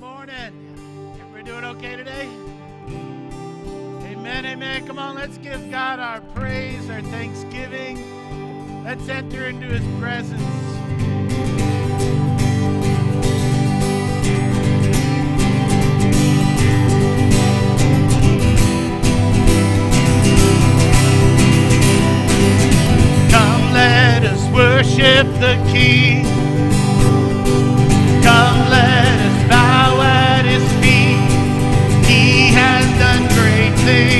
morning. Everybody doing okay today? Amen, amen. Come on, let's give God our praise, our thanksgiving. Let's enter into his presence. worship the King. day.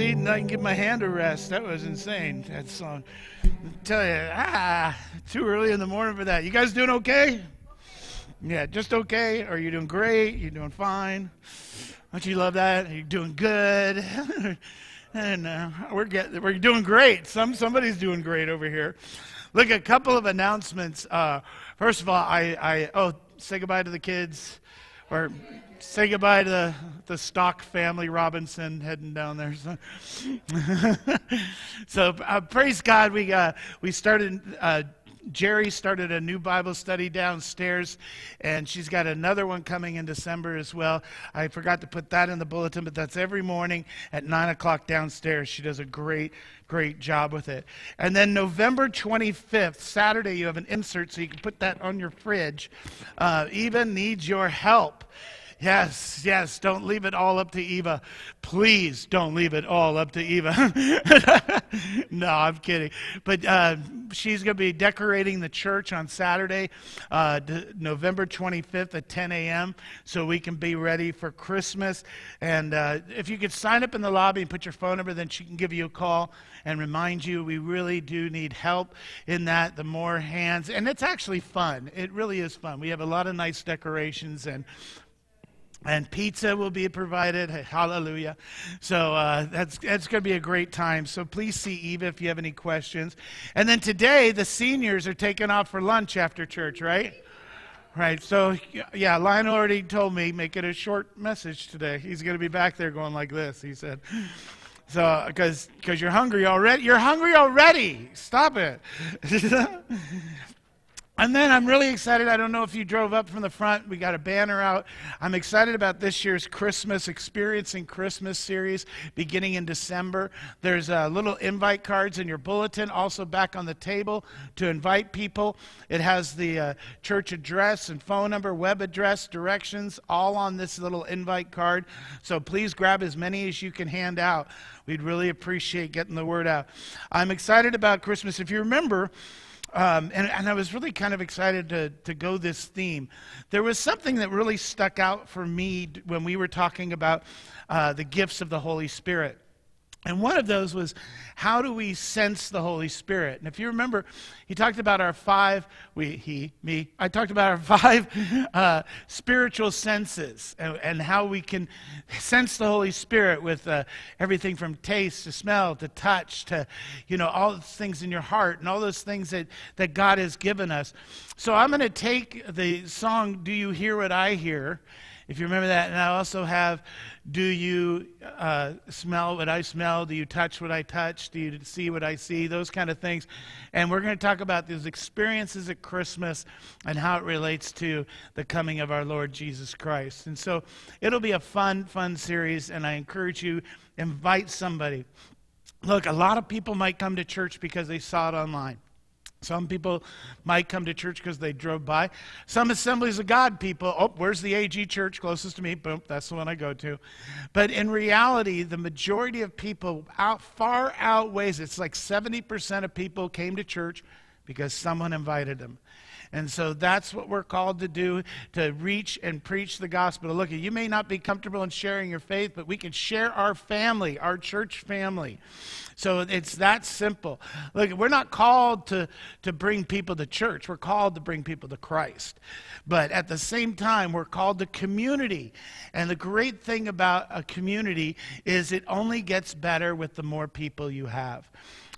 seat and I can give my hand a rest. That was insane, that song. I tell you, ah, too early in the morning for that. You guys doing okay? Yeah, just okay. Are you doing great? You doing fine? Don't you love that? You're doing good. and uh, we're get we're doing great. Some somebody's doing great over here. Look, a couple of announcements. Uh, first of all, I, I oh say goodbye to the kids, or say goodbye to the, the stock family Robinson heading down there. So, so uh, praise God, we, uh, we started uh, Jerry started a new Bible study downstairs, and she's got another one coming in December as well. I forgot to put that in the bulletin, but that's every morning at 9 o'clock downstairs. She does a great, great job with it. And then November 25th, Saturday, you have an insert so you can put that on your fridge. Uh, Eva needs your help. Yes, yes, don't leave it all up to Eva. Please don't leave it all up to Eva. no, I'm kidding. But uh, she's going to be decorating the church on Saturday, uh, November 25th at 10 a.m., so we can be ready for Christmas. And uh, if you could sign up in the lobby and put your phone number, then she can give you a call and remind you we really do need help in that. The more hands, and it's actually fun. It really is fun. We have a lot of nice decorations and and pizza will be provided. Hallelujah. So uh, that's, that's going to be a great time. So please see Eva if you have any questions. And then today, the seniors are taking off for lunch after church, right? Right. So, yeah, Lion already told me, make it a short message today. He's going to be back there going like this, he said. So, because you're hungry already. You're hungry already. Stop it. And then I'm really excited. I don't know if you drove up from the front. We got a banner out. I'm excited about this year's Christmas Experiencing Christmas series beginning in December. There's uh, little invite cards in your bulletin, also back on the table to invite people. It has the uh, church address and phone number, web address, directions, all on this little invite card. So please grab as many as you can hand out. We'd really appreciate getting the word out. I'm excited about Christmas. If you remember, um, and, and I was really kind of excited to, to go this theme. There was something that really stuck out for me when we were talking about uh, the gifts of the Holy Spirit. And one of those was how do we sense the Holy Spirit? And if you remember, he talked about our five, we, he, me, I talked about our five uh, spiritual senses and, and, how we can sense the Holy Spirit with uh, everything from taste to smell to touch to, you know, all those things in your heart and all those things that, that God has given us. So I'm going to take the song, Do You Hear What I Hear? If you remember that, and I also have, do you uh, smell what I smell? Do you touch what I touch? Do you see what I see? Those kind of things. And we're going to talk about those experiences at Christmas and how it relates to the coming of our Lord Jesus Christ. And so it'll be a fun, fun series, and I encourage you, invite somebody. Look, a lot of people might come to church because they saw it online. Some people might come to church because they drove by. Some assemblies of God people, oh, where's the AG church closest to me? Boom, that's the one I go to. But in reality, the majority of people out far outweighs. It's like 70% of people came to church because someone invited them. And so that's what we're called to do to reach and preach the gospel. Look, you may not be comfortable in sharing your faith, but we can share our family, our church family. So it's that simple. Look, we're not called to, to bring people to church, we're called to bring people to Christ. But at the same time, we're called to community. And the great thing about a community is it only gets better with the more people you have.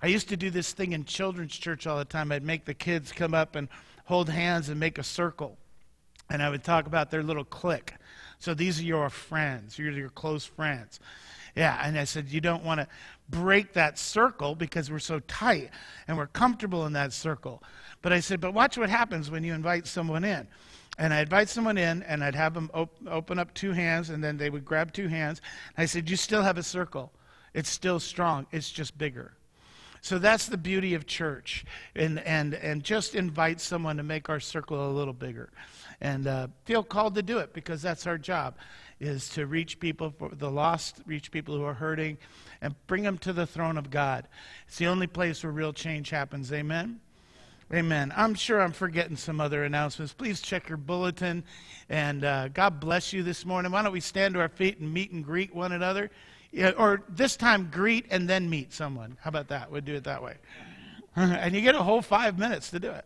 I used to do this thing in children's church all the time. I'd make the kids come up and hold hands and make a circle. And I would talk about their little clique. So these are your friends, you're your close friends. Yeah, and I said, you don't want to break that circle because we're so tight and we're comfortable in that circle. But I said, but watch what happens when you invite someone in. And I'd invite someone in, and I'd have them op- open up two hands, and then they would grab two hands. I said, You still have a circle. It's still strong, it's just bigger. So that's the beauty of church. And, and, and just invite someone to make our circle a little bigger. And uh, feel called to do it because that's our job, is to reach people, for the lost, reach people who are hurting, and bring them to the throne of God. It's the only place where real change happens. Amen? Amen. I'm sure I'm forgetting some other announcements. Please check your bulletin. And uh, God bless you this morning. Why don't we stand to our feet and meet and greet one another? Yeah, or this time, greet and then meet someone. How about that? We'll do it that way. and you get a whole five minutes to do it.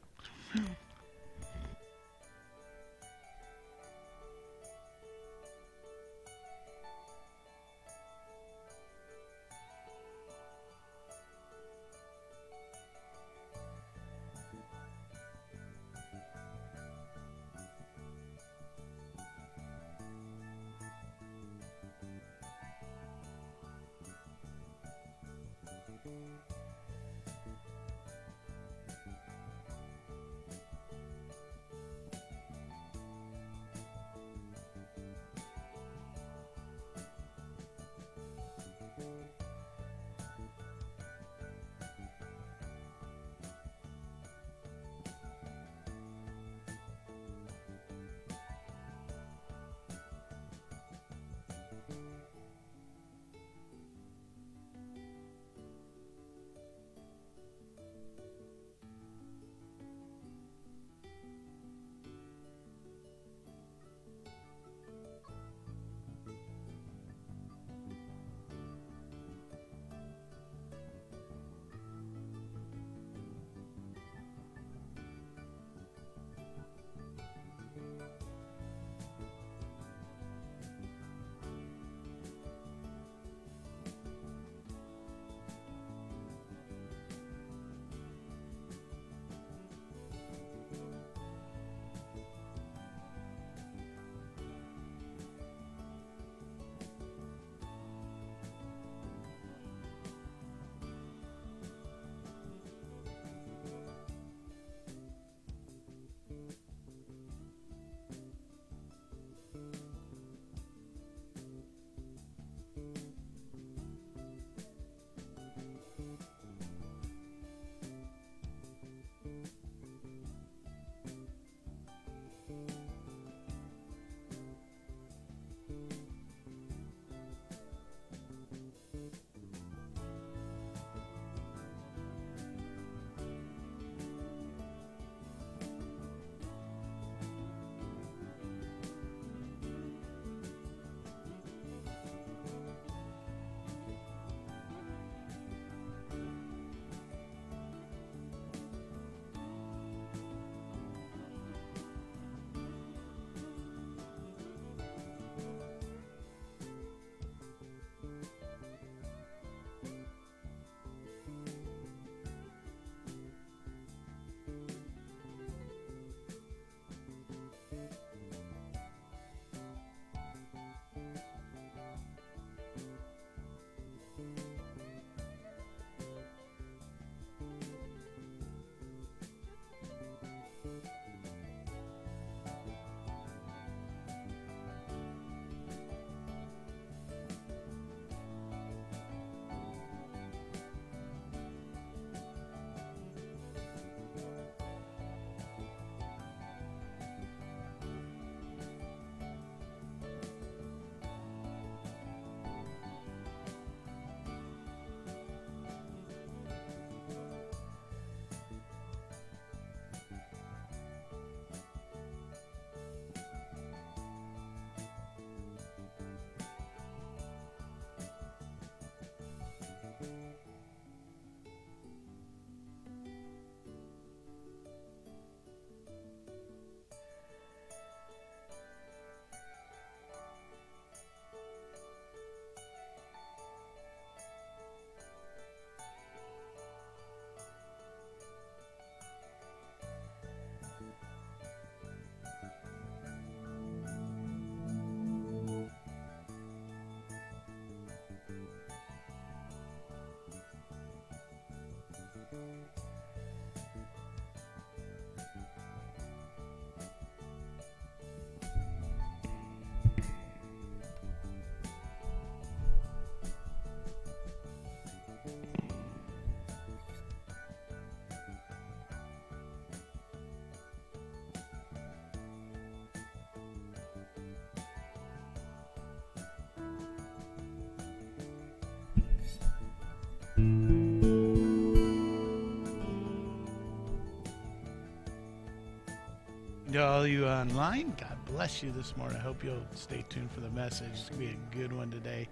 To all you online. God bless you this morning. I hope you'll stay tuned for the message. It's going to be a good one today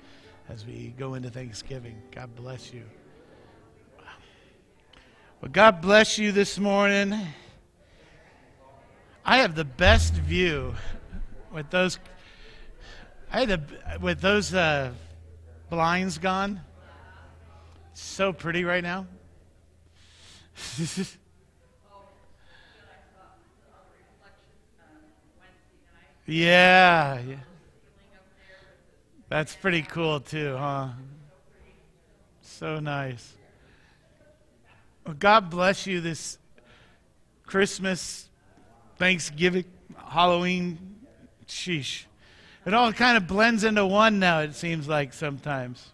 as we go into Thanksgiving. God bless you. Well, God bless you this morning. I have the best view with those. I had the, with those uh, blinds gone. so pretty right now. Yeah, yeah. That's pretty cool too, huh? So nice. Well, God bless you this Christmas, Thanksgiving, Halloween. Sheesh. It all kind of blends into one now, it seems like sometimes.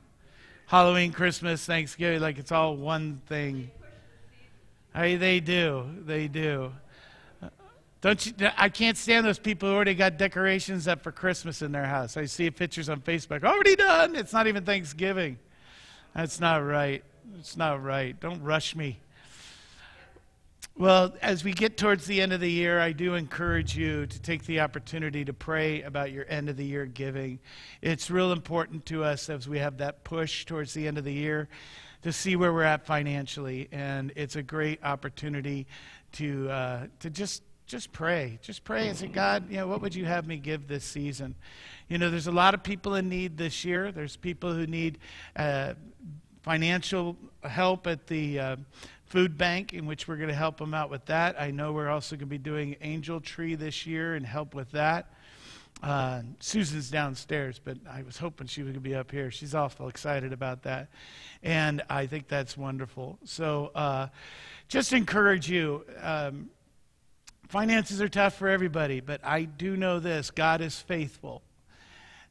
Halloween, Christmas, Thanksgiving, like it's all one thing. Hey, they do. They do. Don't you, I can't stand those people who already got decorations up for Christmas in their house. I see pictures on Facebook. Already done. It's not even Thanksgiving. That's not right. It's not right. Don't rush me. Well, as we get towards the end of the year, I do encourage you to take the opportunity to pray about your end of the year giving. It's real important to us as we have that push towards the end of the year to see where we're at financially. And it's a great opportunity to, uh, to just just pray. Just pray and say, God, you know, what would you have me give this season? You know, there's a lot of people in need this year. There's people who need uh, financial help at the uh, food bank, in which we're going to help them out with that. I know we're also going to be doing Angel Tree this year and help with that. Uh, Susan's downstairs, but I was hoping she would be up here. She's awful excited about that. And I think that's wonderful. So uh, just encourage you. Um, Finances are tough for everybody, but I do know this God is faithful.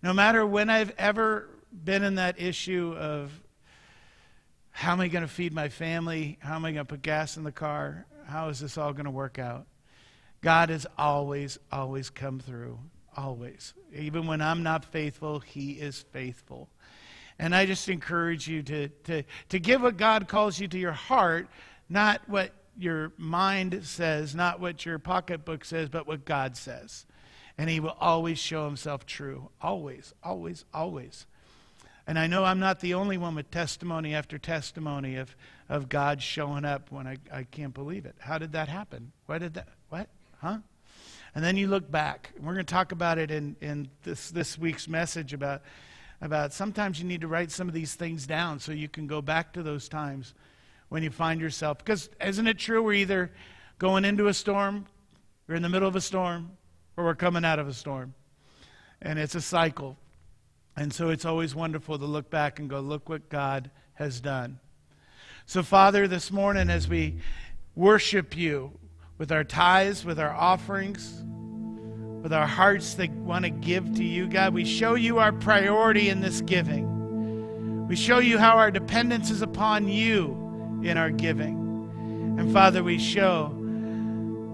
No matter when I've ever been in that issue of how am I going to feed my family? How am I going to put gas in the car? How is this all going to work out? God has always, always come through. Always. Even when I'm not faithful, He is faithful. And I just encourage you to, to, to give what God calls you to your heart, not what your mind says, not what your pocketbook says, but what God says. And He will always show Himself true. Always, always, always. And I know I'm not the only one with testimony after testimony of, of God showing up when I, I can't believe it. How did that happen? Why did that? What? Huh? And then you look back. We're going to talk about it in, in this, this week's message about, about sometimes you need to write some of these things down so you can go back to those times when you find yourself. Because isn't it true we're either going into a storm, we're in the middle of a storm, or we're coming out of a storm? And it's a cycle. And so it's always wonderful to look back and go, look what God has done. So, Father, this morning as we worship you with our tithes, with our offerings, with our hearts that want to give to you, God, we show you our priority in this giving. We show you how our dependence is upon you in our giving. And Father, we show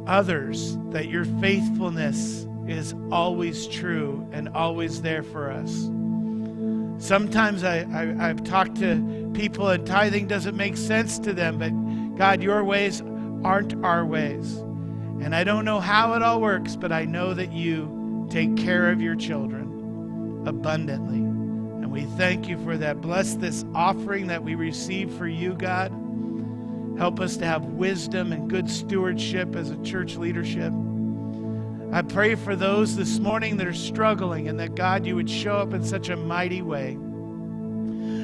others that your faithfulness is always true and always there for us. Sometimes I, I, have talked to people and tithing doesn't make sense to them, but God, your ways aren't our ways. And I don't know how it all works, but I know that you take care of your children abundantly. And we thank you for that. Bless this offering that we receive for you, God. Help us to have wisdom and good stewardship as a church leadership. I pray for those this morning that are struggling and that God, you would show up in such a mighty way.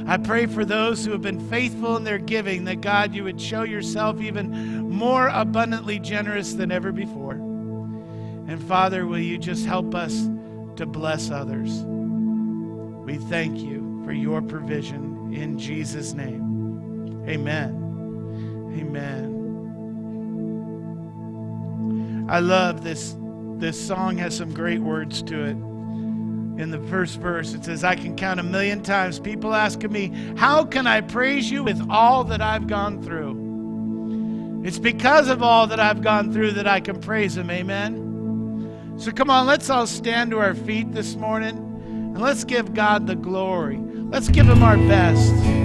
I pray for those who have been faithful in their giving that God, you would show yourself even more abundantly generous than ever before. And Father, will you just help us to bless others? We thank you for your provision in Jesus' name. Amen. Amen. I love this. This song has some great words to it. In the first verse, it says, I can count a million times people asking me, How can I praise you with all that I've gone through? It's because of all that I've gone through that I can praise Him. Amen. So come on, let's all stand to our feet this morning and let's give God the glory. Let's give Him our best.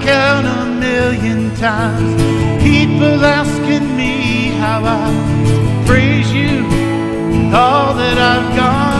count a million times. People asking me how I praise you, all that I've gone.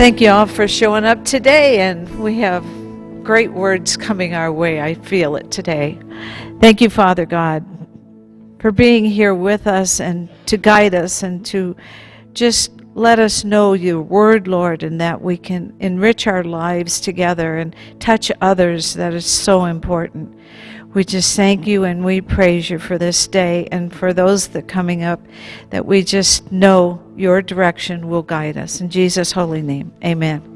Thank you all for showing up today, and we have great words coming our way. I feel it today. Thank you, Father God, for being here with us and to guide us and to just let us know your word, Lord, and that we can enrich our lives together and touch others. That is so important. We just thank you and we praise you for this day and for those that coming up that we just know your direction will guide us. In Jesus' holy name, amen.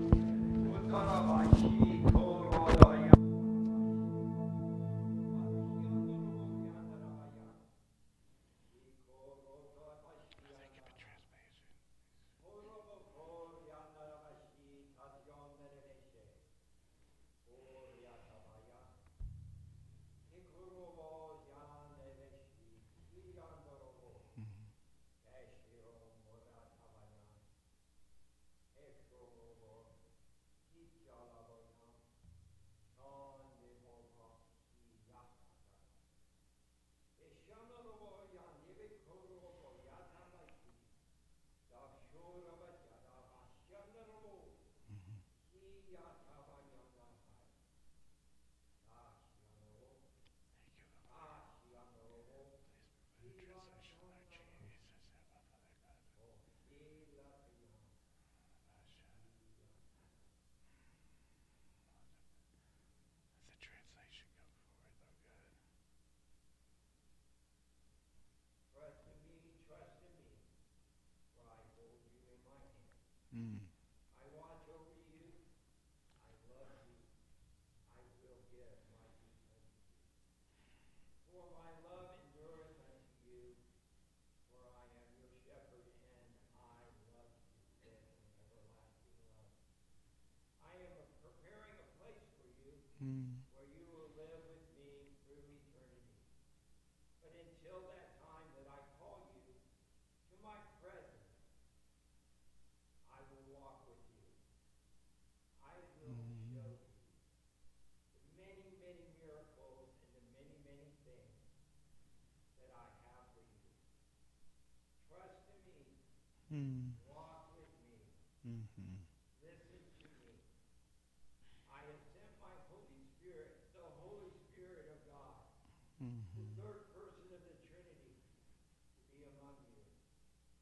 The third person of the Trinity, to be among you,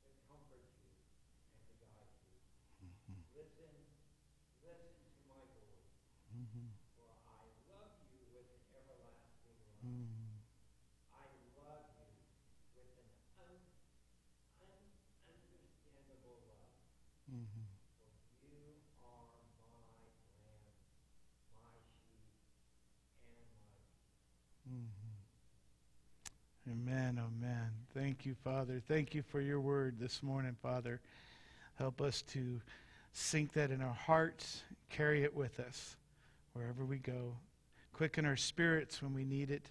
to comfort you, and to guide you. Listen, listen to my voice, for I love you with an everlasting love. I love you with an un- ununderstandable love. For you are my lamb, my sheep, and my Amen, amen. Thank you, Father. Thank you for your word this morning, Father. Help us to sink that in our hearts, carry it with us wherever we go. Quicken our spirits when we need it.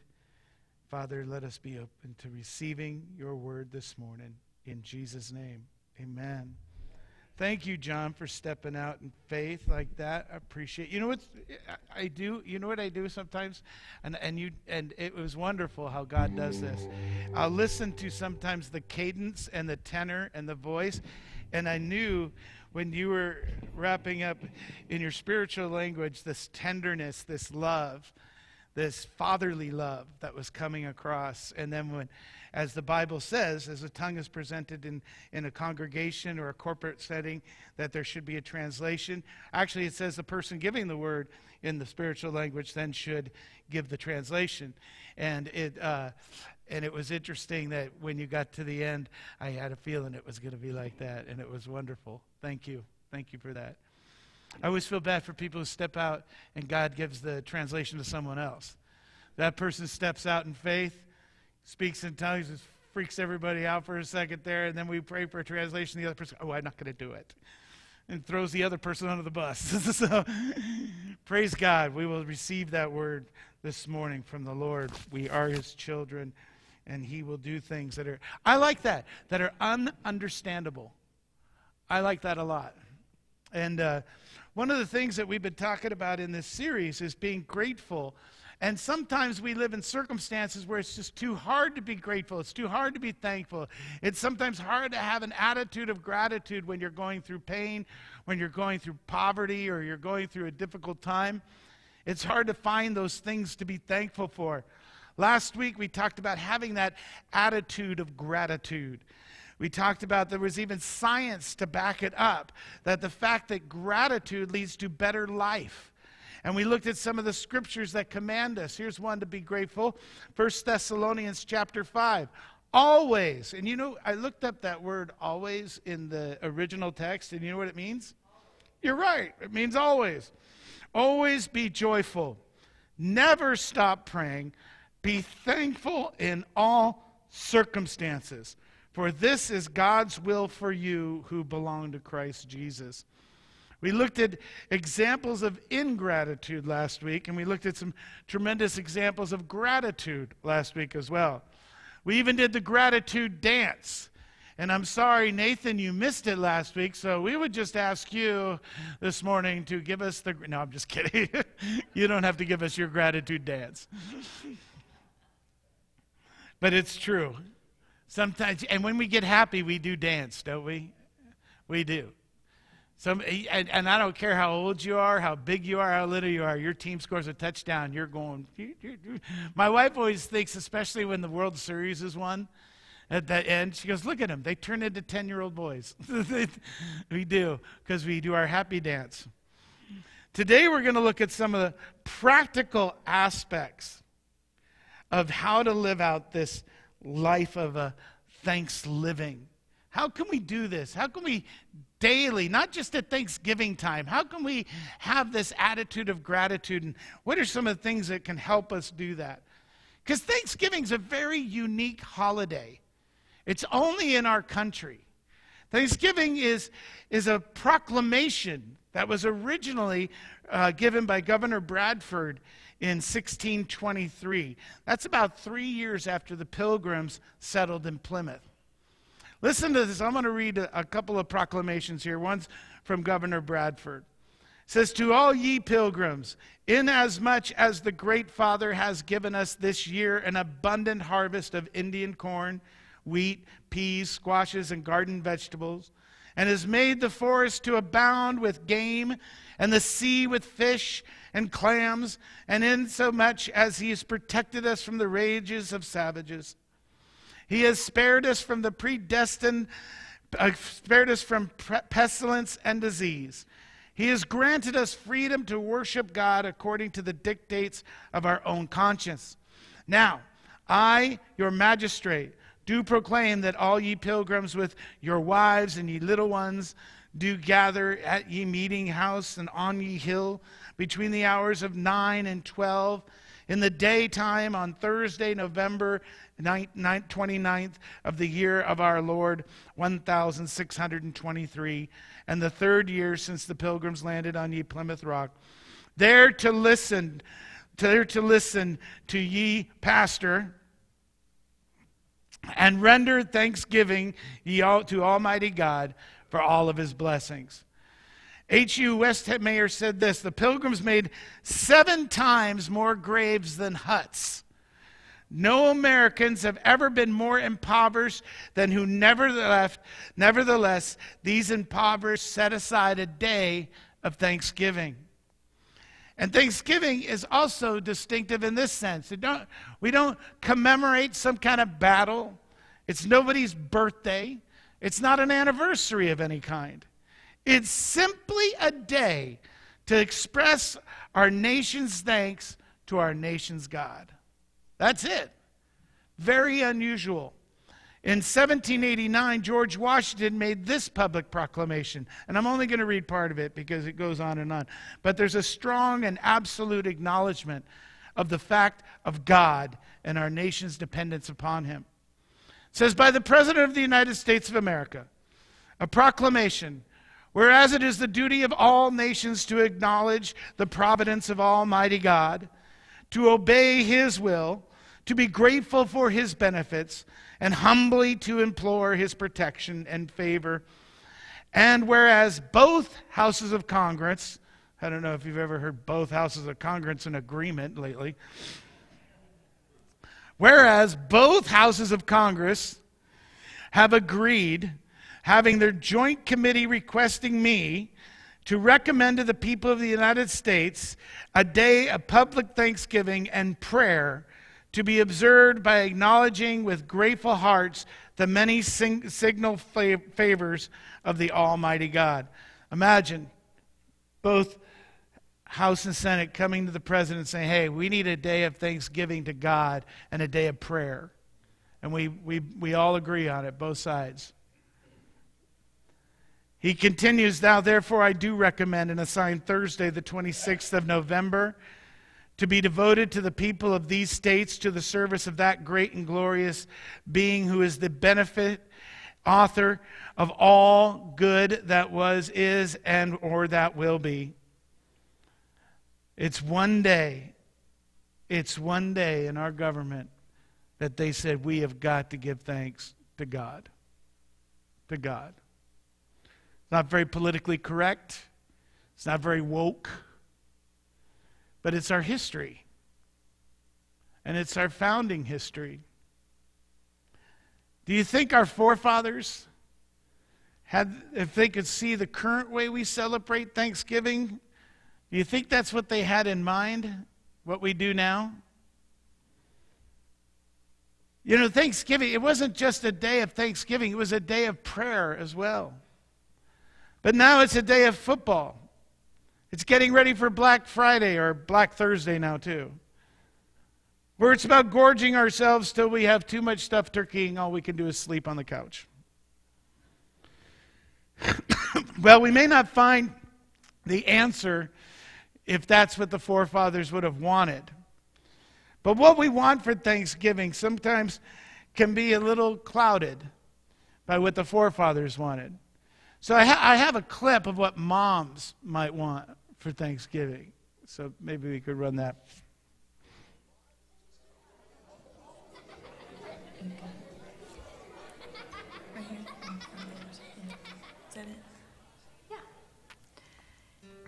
Father, let us be open to receiving your word this morning. In Jesus' name, amen. Thank you, John, for stepping out in faith like that. I appreciate. You know what I do? You know what I do sometimes, and and you and it was wonderful how God does this. I'll listen to sometimes the cadence and the tenor and the voice, and I knew when you were wrapping up in your spiritual language this tenderness, this love, this fatherly love that was coming across, and then when as the Bible says, as a tongue is presented in, in a congregation or a corporate setting, that there should be a translation. Actually, it says the person giving the word in the spiritual language then should give the translation. And it, uh, and it was interesting that when you got to the end, I had a feeling it was going to be like that, and it was wonderful. Thank you. Thank you for that. I always feel bad for people who step out and God gives the translation to someone else. That person steps out in faith speaks in tongues, and freaks everybody out for a second there, and then we pray for a translation. The other person, oh, I'm not going to do it, and throws the other person under the bus. so, praise God. We will receive that word this morning from the Lord. We are His children, and He will do things that are. I like that that are ununderstandable. I like that a lot. And uh, one of the things that we've been talking about in this series is being grateful. And sometimes we live in circumstances where it's just too hard to be grateful. It's too hard to be thankful. It's sometimes hard to have an attitude of gratitude when you're going through pain, when you're going through poverty, or you're going through a difficult time. It's hard to find those things to be thankful for. Last week, we talked about having that attitude of gratitude. We talked about there was even science to back it up, that the fact that gratitude leads to better life. And we looked at some of the scriptures that command us. Here's one to be grateful 1 Thessalonians chapter 5. Always, and you know, I looked up that word always in the original text, and you know what it means? You're right, it means always. Always be joyful. Never stop praying. Be thankful in all circumstances, for this is God's will for you who belong to Christ Jesus. We looked at examples of ingratitude last week, and we looked at some tremendous examples of gratitude last week as well. We even did the gratitude dance. And I'm sorry, Nathan, you missed it last week, so we would just ask you this morning to give us the. No, I'm just kidding. you don't have to give us your gratitude dance. but it's true. Sometimes, and when we get happy, we do dance, don't we? We do. Some, and, and, I don't care how old you are, how big you are, how little you are. Your team scores a touchdown, you're going. My wife always thinks, especially when the World Series is won, at the end, she goes, Look at them. They turn into 10 year old boys. we do, because we do our happy dance. Today, we're going to look at some of the practical aspects of how to live out this life of a thanks living. How can we do this? How can we daily, not just at Thanksgiving time, how can we have this attitude of gratitude? And what are some of the things that can help us do that? Because Thanksgiving is a very unique holiday. It's only in our country. Thanksgiving is, is a proclamation that was originally uh, given by Governor Bradford in 1623. That's about three years after the Pilgrims settled in Plymouth. Listen to this. I'm going to read a, couple of proclamations here. One's from Governor Bradford. It says, To all ye pilgrims, inasmuch as the great Father has given us this year an abundant harvest of Indian corn, wheat, peas, squashes, and garden vegetables, and has made the forest to abound with game, and the sea with fish and clams, and insomuch as he has protected us from the rages of savages. He has spared us from the predestined, uh, spared us from pestilence and disease. He has granted us freedom to worship God according to the dictates of our own conscience. Now, I, your magistrate, do proclaim that all ye pilgrims with your wives and ye little ones do gather at ye meeting house and on ye hill between the hours of 9 and 12 in the daytime on Thursday, November 29th of the year of our Lord, 1623, and the third year since the pilgrims landed on ye Plymouth Rock, there to listen, there to listen to ye pastor and render thanksgiving ye all, to Almighty God for all of his blessings. H.U. Westmayer said this The pilgrims made seven times more graves than huts. No Americans have ever been more impoverished than who never left. nevertheless, these impoverished set aside a day of thanksgiving. And Thanksgiving is also distinctive in this sense. Don't, we don't commemorate some kind of battle, it's nobody's birthday, it's not an anniversary of any kind. It's simply a day to express our nation's thanks to our nation's God. That's it. Very unusual. In 1789, George Washington made this public proclamation, and I'm only going to read part of it because it goes on and on. But there's a strong and absolute acknowledgement of the fact of God and our nation's dependence upon Him. Says, By the President of the United States of America, a proclamation, whereas it is the duty of all nations to acknowledge the providence of Almighty God, to obey His will, to be grateful for His benefits, and humbly to implore his protection and favor. And whereas both houses of Congress, I don't know if you've ever heard both houses of Congress in agreement lately. Whereas both houses of Congress have agreed, having their joint committee requesting me to recommend to the people of the United States a day of public thanksgiving and prayer to be observed by acknowledging with grateful hearts the many sing- signal fa- favors of the Almighty God. Imagine both House and Senate coming to the president saying, hey, we need a day of thanksgiving to God and a day of prayer. And we, we, we all agree on it, both sides. He continues, Now, therefore, I do recommend and assign Thursday, the 26th of November, to be devoted to the people of these states to the service of that great and glorious being who is the benefit author of all good that was, is, and or that will be. It's one day, it's one day in our government that they said we have got to give thanks to God. To God. It's not very politically correct, it's not very woke, but it's our history. And it's our founding history. Do you think our forefathers had, if they could see the current way we celebrate Thanksgiving, do you think that's what they had in mind, what we do now? You know, Thanksgiving, it wasn't just a day of Thanksgiving, it was a day of prayer as well. But now it's a day of football. It's getting ready for Black Friday or Black Thursday now, too. Where it's about gorging ourselves till we have too much stuffed turkey and all we can do is sleep on the couch. well, we may not find the answer if that's what the forefathers would have wanted. But what we want for Thanksgiving sometimes can be a little clouded by what the forefathers wanted. So I, ha- I have a clip of what moms might want for Thanksgiving. So maybe we could run that.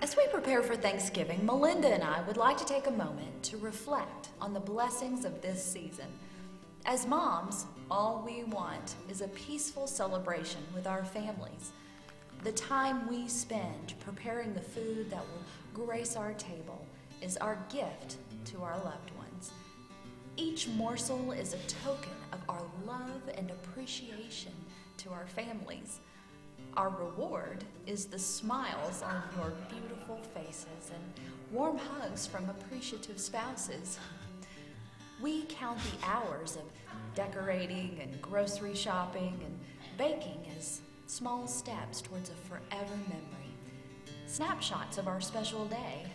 As we prepare for Thanksgiving, Melinda and I would like to take a moment to reflect on the blessings of this season. As moms, all we want is a peaceful celebration with our families. The time we spend preparing the food that will grace our table is our gift to our loved ones. Each morsel is a token of our love and appreciation to our families. Our reward is the smiles on your beautiful faces and warm hugs from appreciative spouses. We count the hours of decorating and grocery shopping and baking as small steps towards a forever memory. Snapshots of our special day.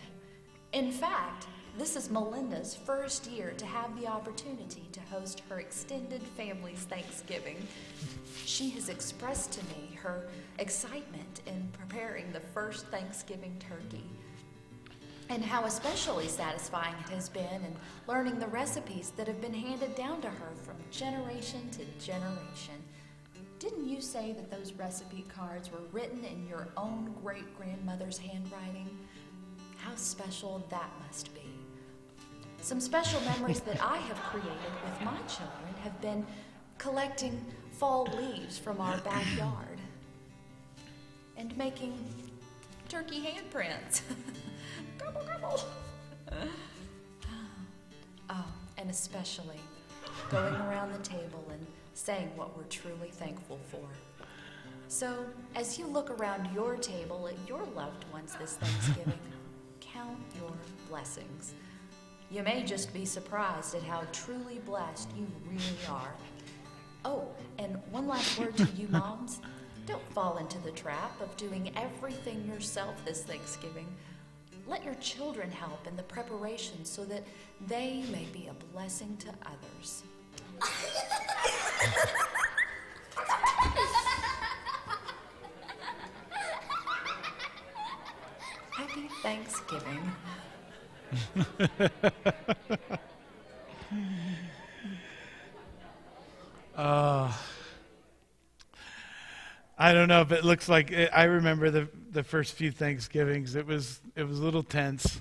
In fact, this is Melinda's first year to have the opportunity to host her extended family's Thanksgiving. She has expressed to me her excitement in preparing the first Thanksgiving turkey and how especially satisfying it has been in learning the recipes that have been handed down to her from generation to generation. Didn't you say that those recipe cards were written in your own great grandmother's handwriting? How special that must be. Some special memories that I have created with my children have been collecting fall leaves from our backyard and making turkey handprints. gobble, gobble. oh, and especially going around the table and saying what we're truly thankful for. So, as you look around your table at your loved ones this Thanksgiving, count your blessings. You may just be surprised at how truly blessed you really are. Oh, and one last word to you moms. Don't fall into the trap of doing everything yourself this Thanksgiving. Let your children help in the preparation so that they may be a blessing to others. Happy Thanksgiving. Uh, I don't know if it looks like it, I remember the the first few Thanksgivings. It was it was a little tense.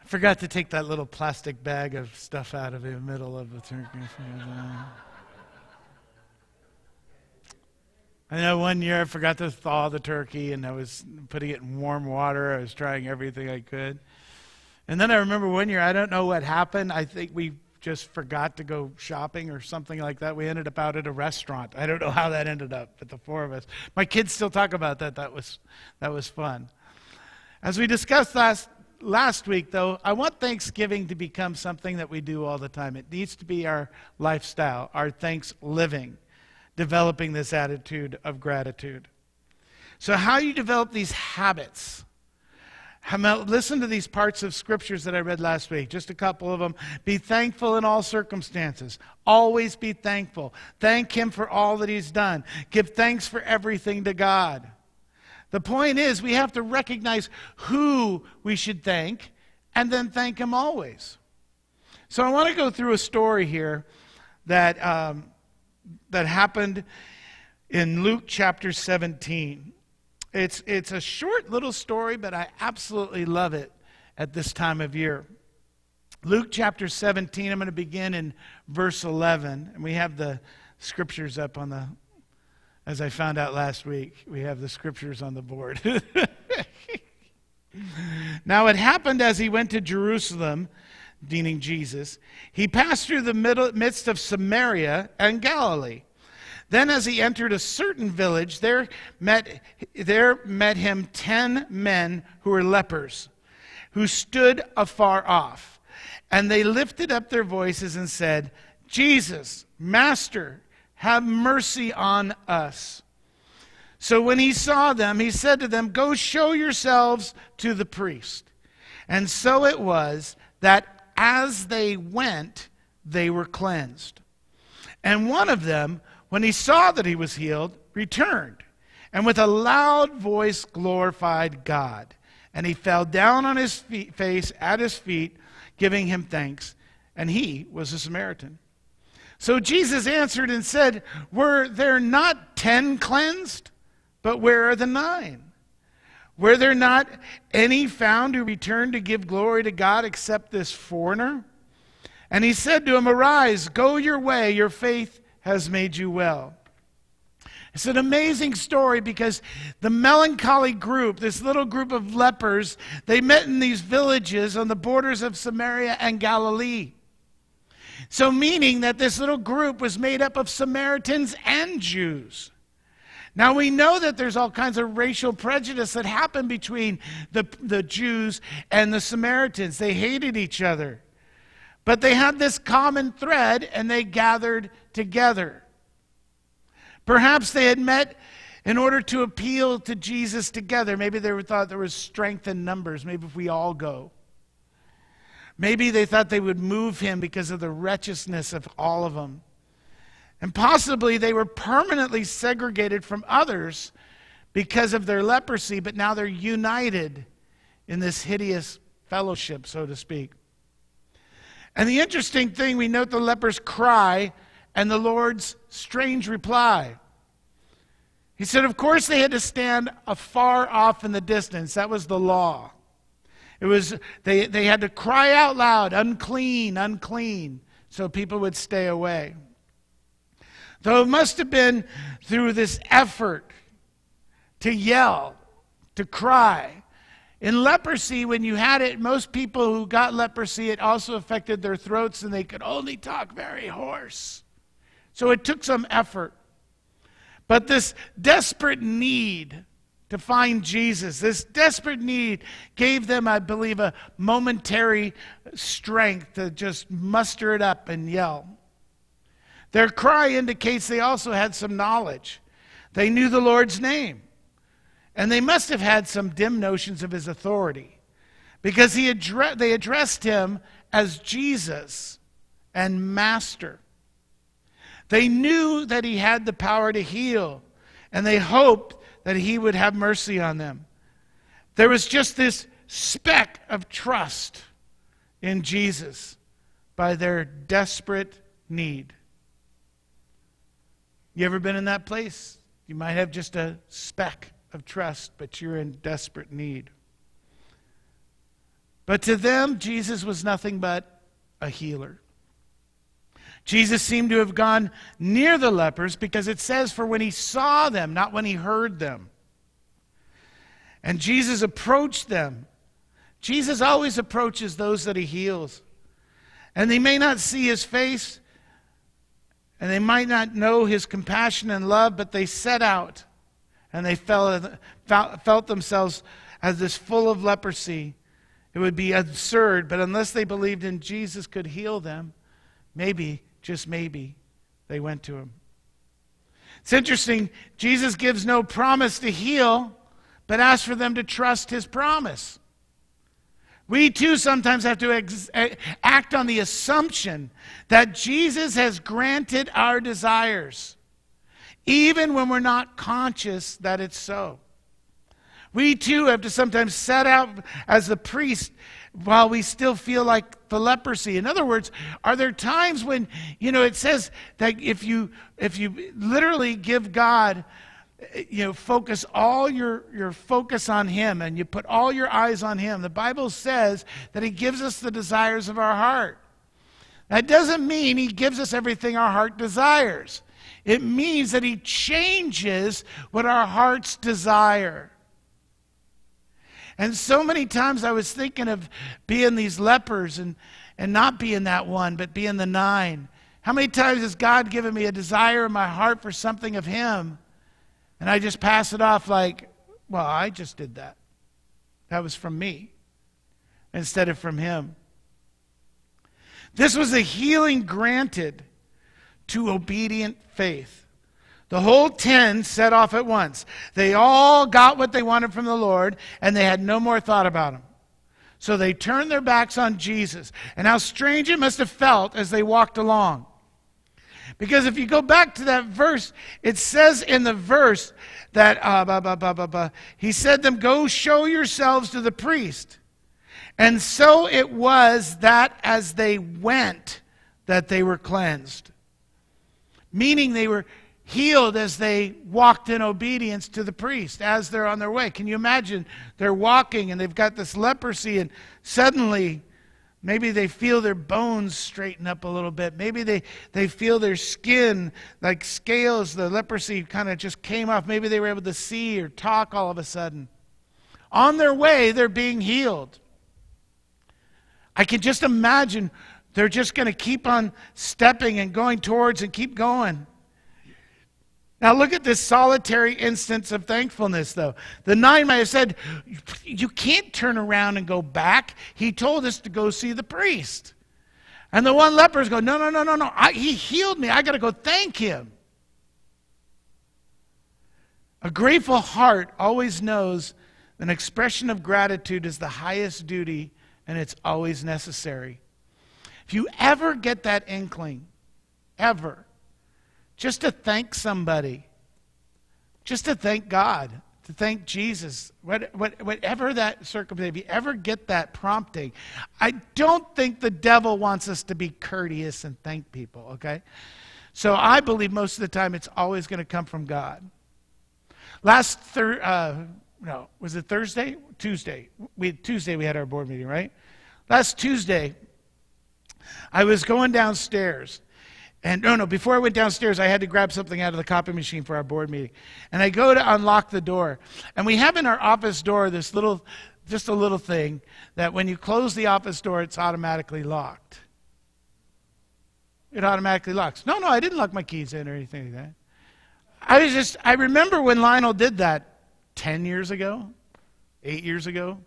I forgot to take that little plastic bag of stuff out of the middle of the turkey. I know one year I forgot to thaw the turkey and I was putting it in warm water. I was trying everything I could. And then I remember one year, I don't know what happened. I think we just forgot to go shopping or something like that. We ended up out at a restaurant. I don't know how that ended up, but the four of us. My kids still talk about that. That was, that was fun. As we discussed last, last week, though, I want Thanksgiving to become something that we do all the time. It needs to be our lifestyle, our thanks living developing this attitude of gratitude. So, how you develop these habits? Listen to these parts of scriptures that I read last week, just a couple of them. Be thankful in all circumstances. Always be thankful. Thank Him for all that He's done. Give thanks for everything to God. The point is, we have to recognize who we should thank and then thank Him always. So I want to go through a story here that um, that happened in Luke chapter 17. It's, it's a short little story, but I absolutely love it at this time of year. Luke chapter 17, I'm going to begin in verse 11. And we have the scriptures up on the, as I found out last week, we have the scriptures on the board. now it happened as he went to Jerusalem meaning Jesus, he passed through the middle, midst of Samaria and Galilee. Then, as he entered a certain village, there met, there met him ten men who were lepers, who stood afar off. And they lifted up their voices and said, Jesus, Master, have mercy on us. So when he saw them, he said to them, Go show yourselves to the priest. And so it was that as they went, they were cleansed. And one of them, when he saw that he was healed, returned and with a loud voice glorified God. And he fell down on his feet, face at his feet, giving him thanks. And he was a Samaritan. So Jesus answered and said, Were there not ten cleansed? But where are the nine? Were there not any found who returned to give glory to God except this foreigner? And he said to him, Arise, go your way, your faith has made you well. It's an amazing story because the melancholy group, this little group of lepers, they met in these villages on the borders of Samaria and Galilee. So, meaning that this little group was made up of Samaritans and Jews. Now we know that there's all kinds of racial prejudice that happened between the, the Jews and the Samaritans. They hated each other. But they had this common thread and they gathered together. Perhaps they had met in order to appeal to Jesus together. Maybe they thought there was strength in numbers. Maybe if we all go. Maybe they thought they would move him because of the wretchedness of all of them. And possibly they were permanently segregated from others because of their leprosy, but now they're united in this hideous fellowship, so to speak. And the interesting thing, we note the leper's cry and the Lord's strange reply. He said, Of course, they had to stand afar off in the distance. That was the law. It was, they, they had to cry out loud, unclean, unclean, so people would stay away. Though it must have been through this effort to yell, to cry. In leprosy, when you had it, most people who got leprosy, it also affected their throats and they could only talk very hoarse. So it took some effort. But this desperate need to find Jesus, this desperate need gave them, I believe, a momentary strength to just muster it up and yell. Their cry indicates they also had some knowledge. They knew the Lord's name. And they must have had some dim notions of his authority because he addre- they addressed him as Jesus and Master. They knew that he had the power to heal, and they hoped that he would have mercy on them. There was just this speck of trust in Jesus by their desperate need. You ever been in that place? You might have just a speck of trust, but you're in desperate need. But to them, Jesus was nothing but a healer. Jesus seemed to have gone near the lepers because it says, for when he saw them, not when he heard them. And Jesus approached them. Jesus always approaches those that he heals. And they may not see his face, and they might not know his compassion and love, but they set out and they felt, felt themselves as this full of leprosy. It would be absurd, but unless they believed in Jesus could heal them, maybe, just maybe, they went to him. It's interesting, Jesus gives no promise to heal, but asks for them to trust his promise. We too sometimes have to ex- act on the assumption that Jesus has granted our desires, even when we're not conscious that it's so. We too have to sometimes set out as the priest while we still feel like the leprosy. In other words, are there times when, you know, it says that if you if you literally give God you know focus all your your focus on him and you put all your eyes on him the bible says that he gives us the desires of our heart that doesn't mean he gives us everything our heart desires it means that he changes what our hearts desire and so many times I was thinking of being these lepers and, and not being that one, but being the nine. How many times has God given me a desire in my heart for something of Him? And I just pass it off like, well, I just did that. That was from me instead of from Him. This was a healing granted to obedient faith. The whole ten set off at once. They all got what they wanted from the Lord, and they had no more thought about him. So they turned their backs on Jesus. And how strange it must have felt as they walked along. Because if you go back to that verse, it says in the verse that uh, bah, bah, bah, he said them, Go show yourselves to the priest. And so it was that as they went, that they were cleansed. Meaning they were healed as they walked in obedience to the priest as they're on their way. Can you imagine? They're walking and they've got this leprosy, and suddenly maybe they feel their bones straighten up a little bit. Maybe they, they feel their skin like scales, the leprosy kind of just came off. Maybe they were able to see or talk all of a sudden. On their way, they're being healed. I can just imagine they're just going to keep on stepping and going towards and keep going. Now, look at this solitary instance of thankfulness, though. The nine might have said, You can't turn around and go back. He told us to go see the priest. And the one lepers go, No, no, no, no, no. I, he healed me. I got to go thank him. A grateful heart always knows an expression of gratitude is the highest duty and it's always necessary. If you ever get that inkling, ever, just to thank somebody, just to thank God, to thank Jesus, what, what, whatever that circumstance, if you ever get that prompting, I don't think the devil wants us to be courteous and thank people, okay? So I believe most of the time it's always going to come from God. Last thir- uh, no, was it Thursday? Tuesday. We Tuesday we had our board meeting, right? Last Tuesday, I was going downstairs and no, no, before I went downstairs, I had to grab something out of the copy machine for our board meeting. And I go to unlock the door. And we have in our office door this little, just a little thing that when you close the office door, it's automatically locked. It automatically locks. No, no, I didn't lock my keys in or anything like that. I was just, I remember when Lionel did that 10 years ago, eight years ago.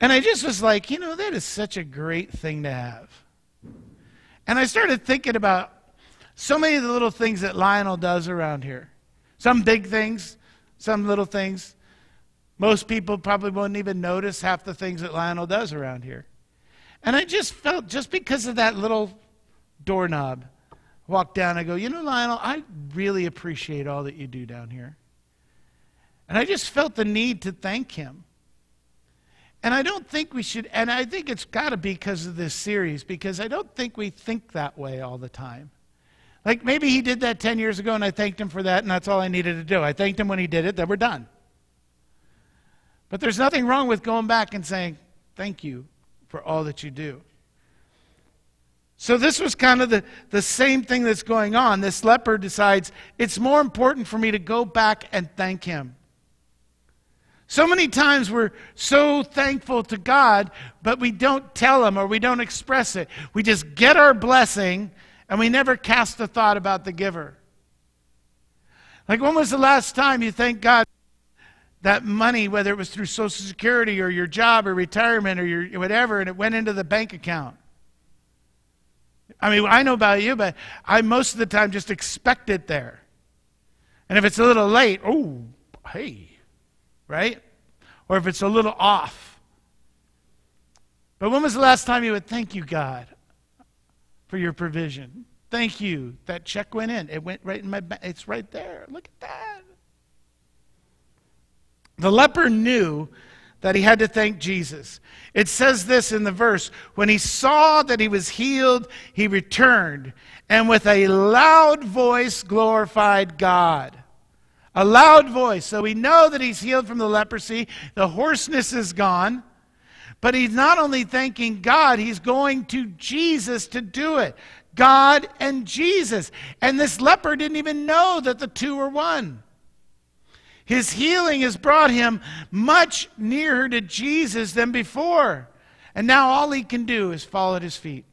And I just was like, you know, that is such a great thing to have. And I started thinking about so many of the little things that Lionel does around here. Some big things, some little things. Most people probably won't even notice half the things that Lionel does around here. And I just felt, just because of that little doorknob, walk down, I go, you know, Lionel, I really appreciate all that you do down here. And I just felt the need to thank him. And I don't think we should, and I think it's got to be because of this series, because I don't think we think that way all the time. Like maybe he did that 10 years ago and I thanked him for that and that's all I needed to do. I thanked him when he did it, then we're done. But there's nothing wrong with going back and saying, Thank you for all that you do. So, this was kind of the, the same thing that's going on. This leper decides it's more important for me to go back and thank him. So many times we're so thankful to God, but we don't tell him or we don't express it. We just get our blessing and we never cast a thought about the giver. Like, when was the last time you thanked God? that money, whether it was through Social Security or your job or retirement or your whatever, and it went into the bank account. I mean, I know about you, but I most of the time just expect it there. And if it's a little late, oh, hey, right? Or if it's a little off. But when was the last time you would thank you, God, for your provision? Thank you. That check went in. It went right in my bank. It's right there. Look at that. The leper knew that he had to thank Jesus. It says this in the verse when he saw that he was healed, he returned and with a loud voice glorified God. A loud voice. So we know that he's healed from the leprosy, the hoarseness is gone. But he's not only thanking God, he's going to Jesus to do it. God and Jesus. And this leper didn't even know that the two were one. His healing has brought him much nearer to Jesus than before. And now all he can do is fall at his feet.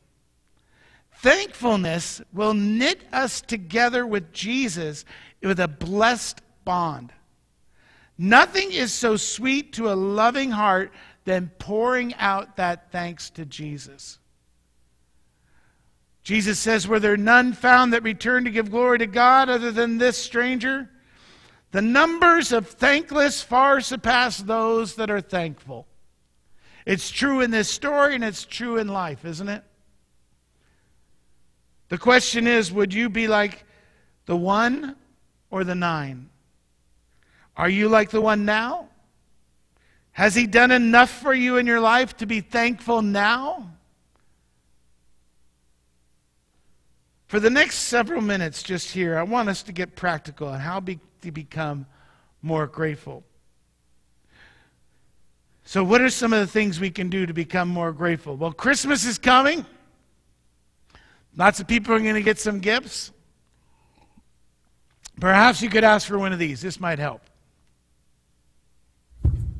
Thankfulness will knit us together with Jesus with a blessed bond. Nothing is so sweet to a loving heart than pouring out that thanks to Jesus. Jesus says, Were there none found that returned to give glory to God other than this stranger? The numbers of thankless far surpass those that are thankful. It's true in this story and it's true in life, isn't it? The question is would you be like the one or the nine? Are you like the one now? Has he done enough for you in your life to be thankful now? For the next several minutes, just here, I want us to get practical on how be, to become more grateful. So, what are some of the things we can do to become more grateful? Well, Christmas is coming. Lots of people are going to get some gifts. Perhaps you could ask for one of these. This might help.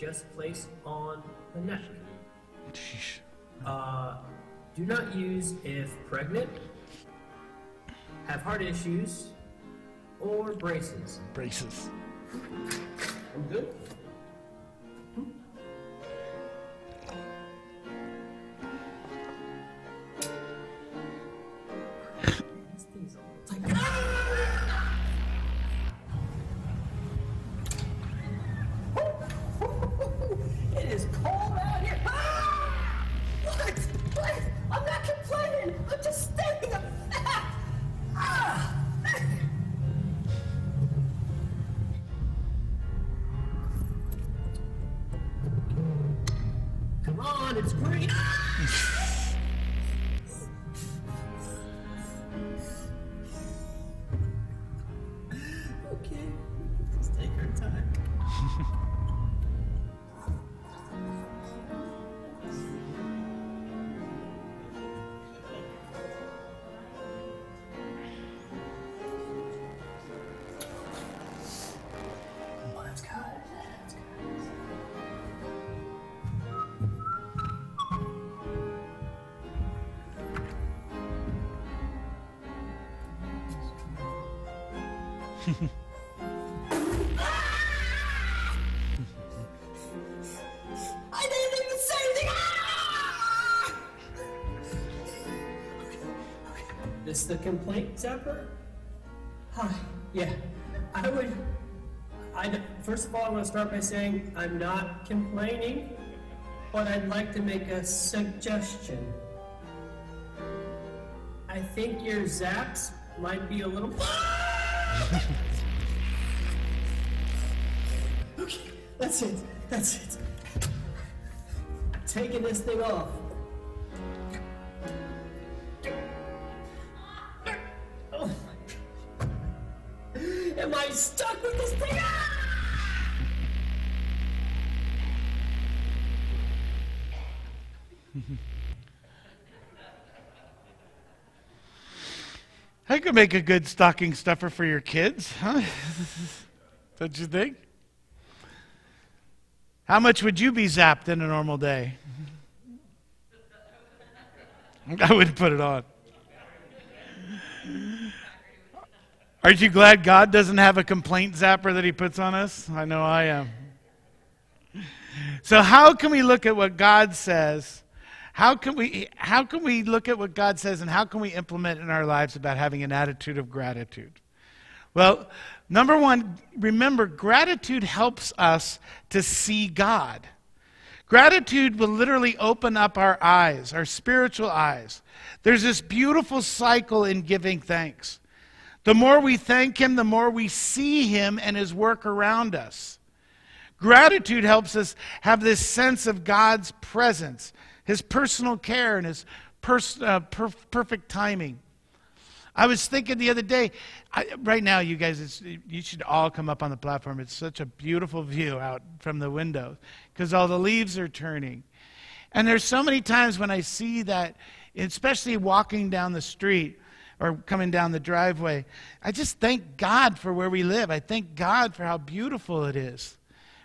just place on the neck. Uh, do not use if pregnant, have heart issues, or braces. Braces. I'm good. Complaint zapper? Hi. Yeah. I would. I first of all, I want to start by saying I'm not complaining, but I'd like to make a suggestion. I think your zaps might be a little. okay, that's it. That's it. I'm Taking this thing off. Am stuck with this thing? Ah! I could make a good stocking stuffer for your kids, huh? Don't you think? How much would you be zapped in a normal day? I wouldn't put it on. Aren't you glad God doesn't have a complaint zapper that He puts on us? I know I am. So, how can we look at what God says? How can we how can we look at what God says and how can we implement in our lives about having an attitude of gratitude? Well, number 1, remember gratitude helps us to see God. Gratitude will literally open up our eyes, our spiritual eyes. There's this beautiful cycle in giving thanks. The more we thank Him, the more we see Him and His work around us. Gratitude helps us have this sense of God's presence, His personal care, and His pers- uh, per- perfect timing. I was thinking the other day, I, right now, you guys, you should all come up on the platform. It's such a beautiful view out from the window because all the leaves are turning. And there's so many times when I see that, especially walking down the street or coming down the driveway, I just thank God for where we live. I thank God for how beautiful it is.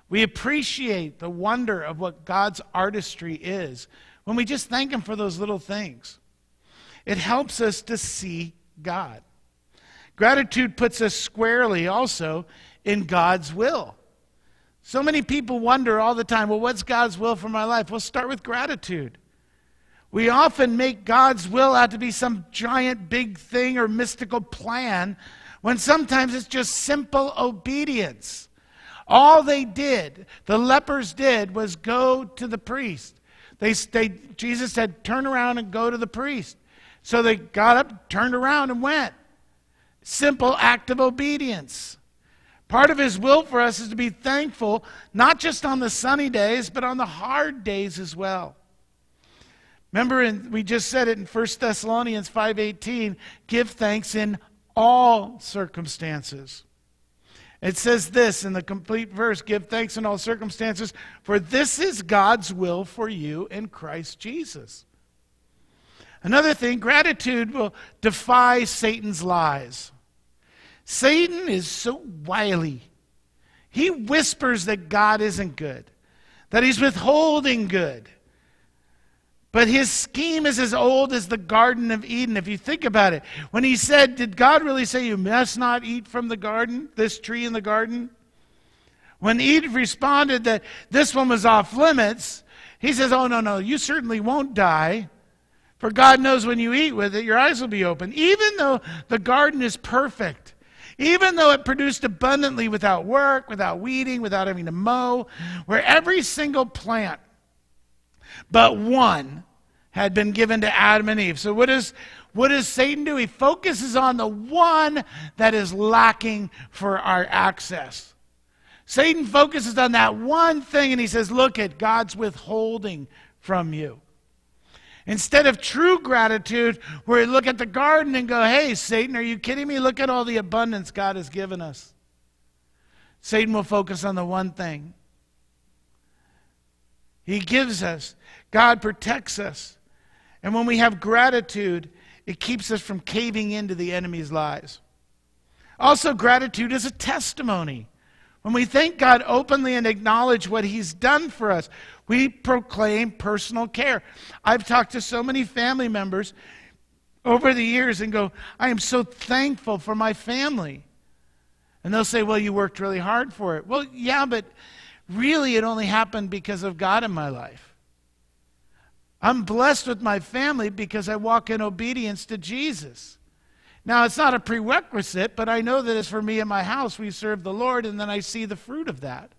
We appreciate the wonder of what God's artistry is when we just thank Him for those little things. It helps us to see God. Gratitude puts us squarely also in God's will. So many people wonder all the time, well, what's God's will for my life? Well, start with gratitude. We often make God's will out to be some giant big thing or mystical plan when sometimes it's just simple obedience. All they did, the lepers did, was go to the priest. They, they, Jesus said, turn around and go to the priest. So they got up, turned around, and went. Simple act of obedience. Part of his will for us is to be thankful, not just on the sunny days, but on the hard days as well. Remember, in, we just said it in 1 Thessalonians 5.18, give thanks in all circumstances. It says this in the complete verse give thanks in all circumstances, for this is God's will for you in Christ Jesus. Another thing, gratitude will defy Satan's lies. Satan is so wily. He whispers that God isn't good, that he's withholding good. But his scheme is as old as the Garden of Eden. If you think about it, when he said, Did God really say you must not eat from the garden, this tree in the garden? When Eve responded that this one was off limits, he says, Oh, no, no, you certainly won't die. For God knows when you eat with it, your eyes will be open. Even though the garden is perfect, even though it produced abundantly without work, without weeding, without having to mow, where every single plant but one had been given to Adam and Eve. So what does what does Satan do? He focuses on the one that is lacking for our access. Satan focuses on that one thing and he says, Look at God's withholding from you. Instead of true gratitude, where we look at the garden and go, hey, Satan, are you kidding me? Look at all the abundance God has given us. Satan will focus on the one thing. He gives us, God protects us. And when we have gratitude, it keeps us from caving into the enemy's lies. Also, gratitude is a testimony. When we thank God openly and acknowledge what He's done for us, we proclaim personal care. I've talked to so many family members over the years and go, I am so thankful for my family. And they'll say, Well, you worked really hard for it. Well, yeah, but really it only happened because of God in my life. I'm blessed with my family because I walk in obedience to Jesus. Now, it's not a prerequisite, but I know that as for me and my house, we serve the Lord, and then I see the fruit of that.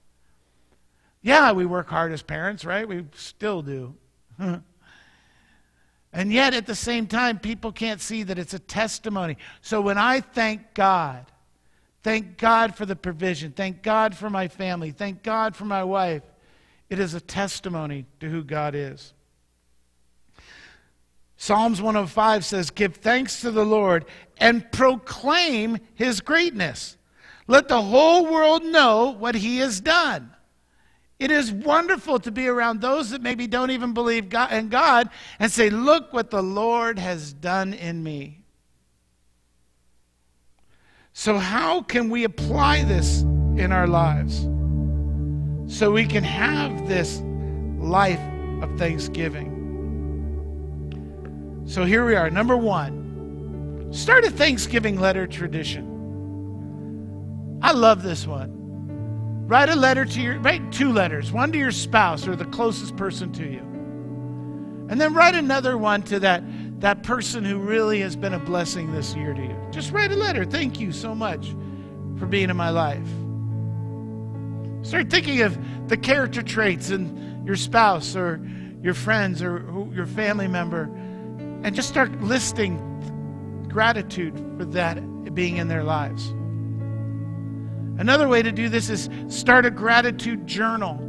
Yeah, we work hard as parents, right? We still do. and yet, at the same time, people can't see that it's a testimony. So when I thank God, thank God for the provision, thank God for my family, thank God for my wife, it is a testimony to who God is. Psalms 105 says, Give thanks to the Lord and proclaim his greatness. Let the whole world know what he has done. It is wonderful to be around those that maybe don't even believe God, in God and say, Look what the Lord has done in me. So, how can we apply this in our lives so we can have this life of thanksgiving? So, here we are. Number one, start a Thanksgiving letter tradition. I love this one. Write a letter to your, write two letters, one to your spouse or the closest person to you. And then write another one to that, that person who really has been a blessing this year to you. Just write a letter. Thank you so much for being in my life. Start thinking of the character traits in your spouse or your friends or your family member and just start listing gratitude for that being in their lives. Another way to do this is start a gratitude journal.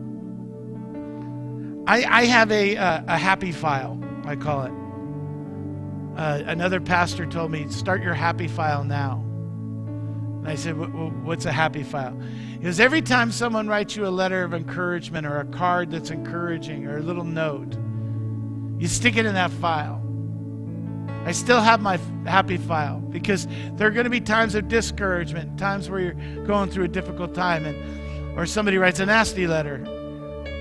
I, I have a, uh, a happy file, I call it. Uh, another pastor told me, start your happy file now. And I said, what's a happy file? Because every time someone writes you a letter of encouragement or a card that's encouraging or a little note, you stick it in that file. I still have my happy file because there are going to be times of discouragement, times where you're going through a difficult time, and or somebody writes a nasty letter,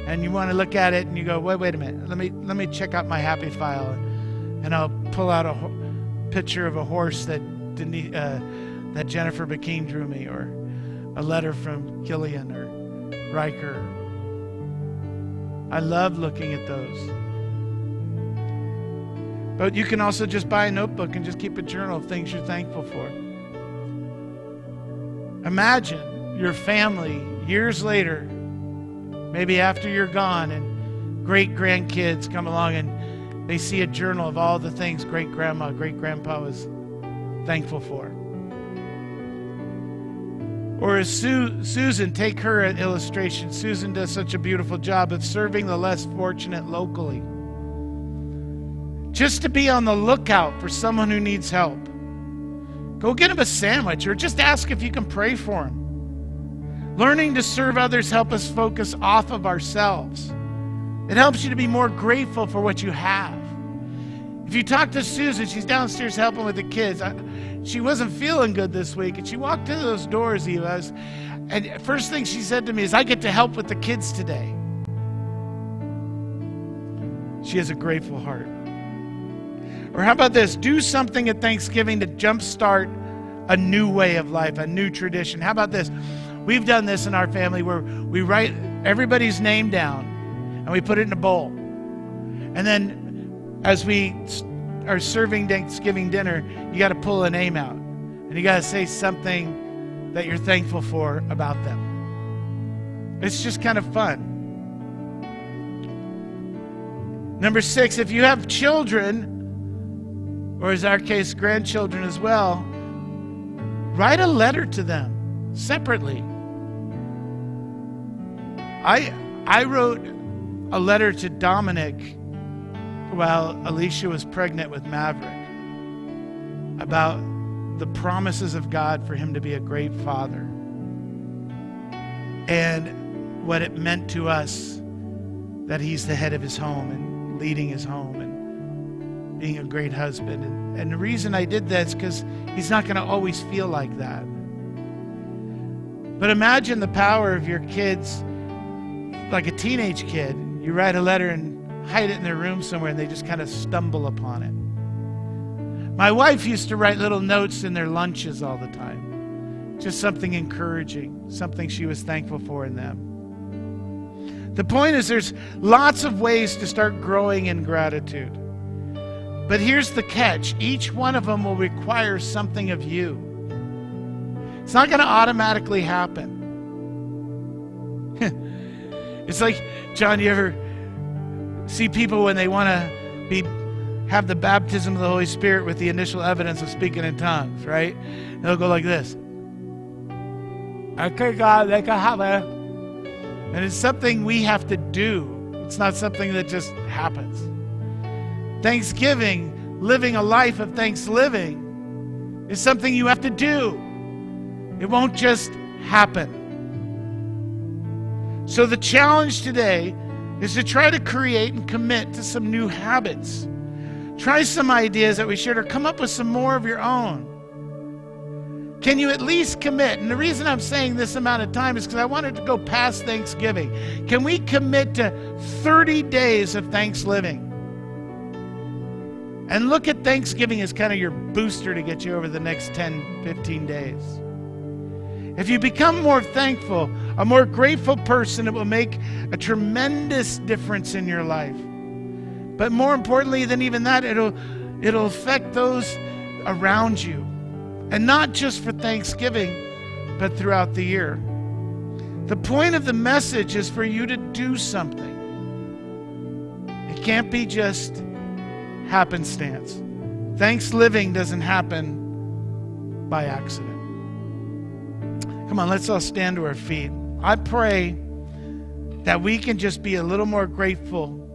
and you want to look at it and you go, wait, wait a minute, let me let me check out my happy file, and I'll pull out a ho- picture of a horse that Denise, uh, that Jennifer McKean drew me, or a letter from Killian or Riker. I love looking at those. But you can also just buy a notebook and just keep a journal of things you're thankful for. Imagine your family years later, maybe after you're gone, and great grandkids come along and they see a journal of all the things great grandma, great grandpa was thankful for. Or as Su- Susan, take her illustration. Susan does such a beautiful job of serving the less fortunate locally just to be on the lookout for someone who needs help. Go get him a sandwich or just ask if you can pray for him. Learning to serve others help us focus off of ourselves. It helps you to be more grateful for what you have. If you talk to Susan, she's downstairs helping with the kids. I, she wasn't feeling good this week, and she walked in those doors, Eva, and first thing she said to me is, I get to help with the kids today. She has a grateful heart. Or how about this? Do something at Thanksgiving to jumpstart a new way of life, a new tradition. How about this? We've done this in our family where we write everybody's name down and we put it in a bowl. And then as we are serving Thanksgiving dinner, you got to pull a name out and you got to say something that you're thankful for about them. It's just kind of fun. Number six, if you have children, or as our case, grandchildren as well, write a letter to them separately. I, I wrote a letter to Dominic while Alicia was pregnant with Maverick about the promises of God for him to be a great father and what it meant to us that he's the head of his home and leading his home being a great husband. And, and the reason I did that is because he's not going to always feel like that. But imagine the power of your kids, like a teenage kid. You write a letter and hide it in their room somewhere, and they just kind of stumble upon it. My wife used to write little notes in their lunches all the time, just something encouraging, something she was thankful for in them. The point is, there's lots of ways to start growing in gratitude. But here's the catch each one of them will require something of you. It's not going to automatically happen. it's like, John, you ever see people when they want to be have the baptism of the Holy Spirit with the initial evidence of speaking in tongues, right? They'll go like this. Okay, God, can have it. And it's something we have to do. It's not something that just happens. Thanksgiving, living a life of thanksgiving, is something you have to do. It won't just happen. So the challenge today is to try to create and commit to some new habits. Try some ideas that we shared or come up with some more of your own. Can you at least commit? And the reason I'm saying this amount of time is because I wanted to go past Thanksgiving. Can we commit to 30 days of Thanksgiving? And look at Thanksgiving as kind of your booster to get you over the next 10, 15 days. If you become more thankful, a more grateful person, it will make a tremendous difference in your life. But more importantly than even that, it'll, it'll affect those around you. And not just for Thanksgiving, but throughout the year. The point of the message is for you to do something. It can't be just happenstance. Thanksgiving doesn't happen by accident. Come on, let's all stand to our feet. I pray that we can just be a little more grateful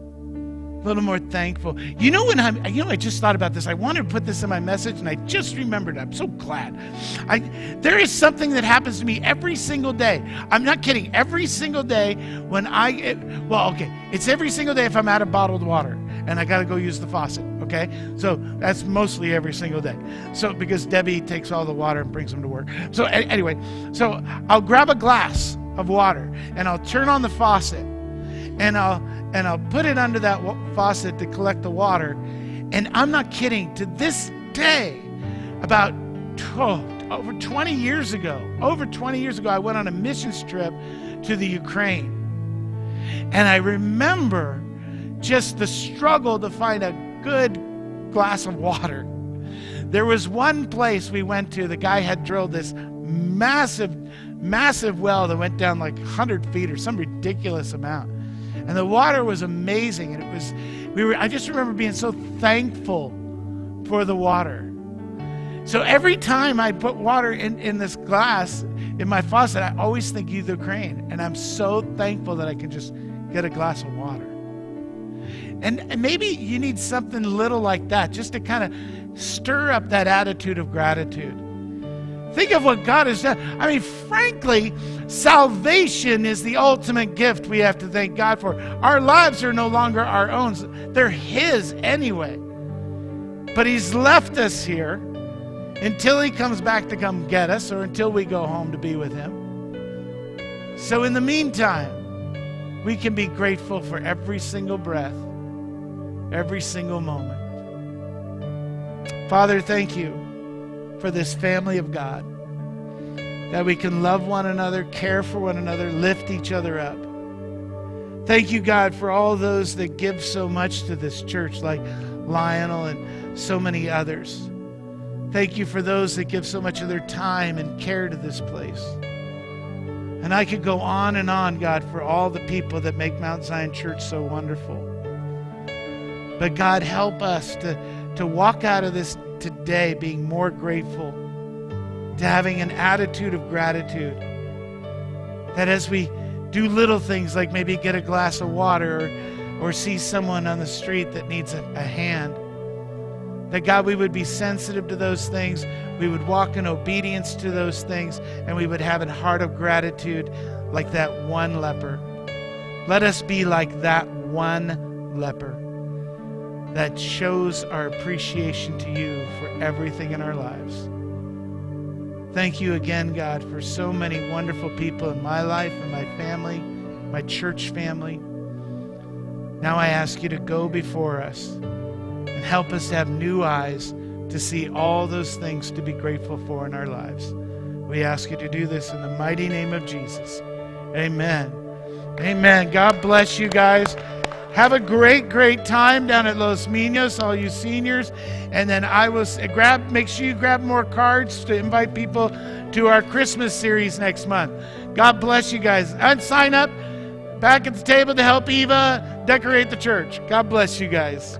a little more thankful. You know when I'm you know I just thought about this. I wanted to put this in my message and I just remembered. I'm so glad. I there is something that happens to me every single day. I'm not kidding. Every single day when I well, okay. It's every single day if I'm out of bottled water and I got to go use the faucet, okay? So that's mostly every single day. So because Debbie takes all the water and brings them to work. So a- anyway, so I'll grab a glass of water and I'll turn on the faucet and I'll and I'll put it under that faucet to collect the water. And I'm not kidding. To this day, about oh, over 20 years ago, over 20 years ago, I went on a missions trip to the Ukraine, and I remember just the struggle to find a good glass of water. There was one place we went to. The guy had drilled this massive, massive well that went down like 100 feet or some ridiculous amount and the water was amazing and it was we were i just remember being so thankful for the water so every time i put water in, in this glass in my faucet i always think of the Ukraine and i'm so thankful that i can just get a glass of water and, maybe you need something little like that just to kind of stir up that attitude of gratitude Think of what God has done. I mean, frankly, salvation is the ultimate gift we have to thank God for. Our lives are no longer our own, they're His anyway. But He's left us here until He comes back to come get us or until we go home to be with Him. So, in the meantime, we can be grateful for every single breath, every single moment. Father, thank you for this family of God. That we can love one another, care for one another, lift each other up. Thank you, God, for all those that give so much to this church, like Lionel and so many others. Thank you for those that give so much of their time and care to this place. And I could go on and on, God, for all the people that make Mount Zion Church so wonderful. But God, help us to, to walk out of this today being more grateful, to having an attitude of gratitude. That as we do little things like maybe get a glass of water or, or see someone on the street that needs a, a hand, that God, we would be sensitive to those things, we would walk in obedience to those things, and we would have a heart of gratitude like that one leper. Let us be like that one leper that shows our appreciation to you for everything in our lives. Thank you again, God, for so many wonderful people in my life and my family, my church family. Now I ask you to go before us and help us have new eyes to see all those things to be grateful for in our lives. We ask you to do this in the mighty name of Jesus. Amen. Amen. God bless you guys. Have a great, great time down at Los Minos, all you seniors. And then I will grab, make sure you grab more cards to invite people to our Christmas series next month. God bless you guys. And sign up back at the table to help Eva decorate the church. God bless you guys.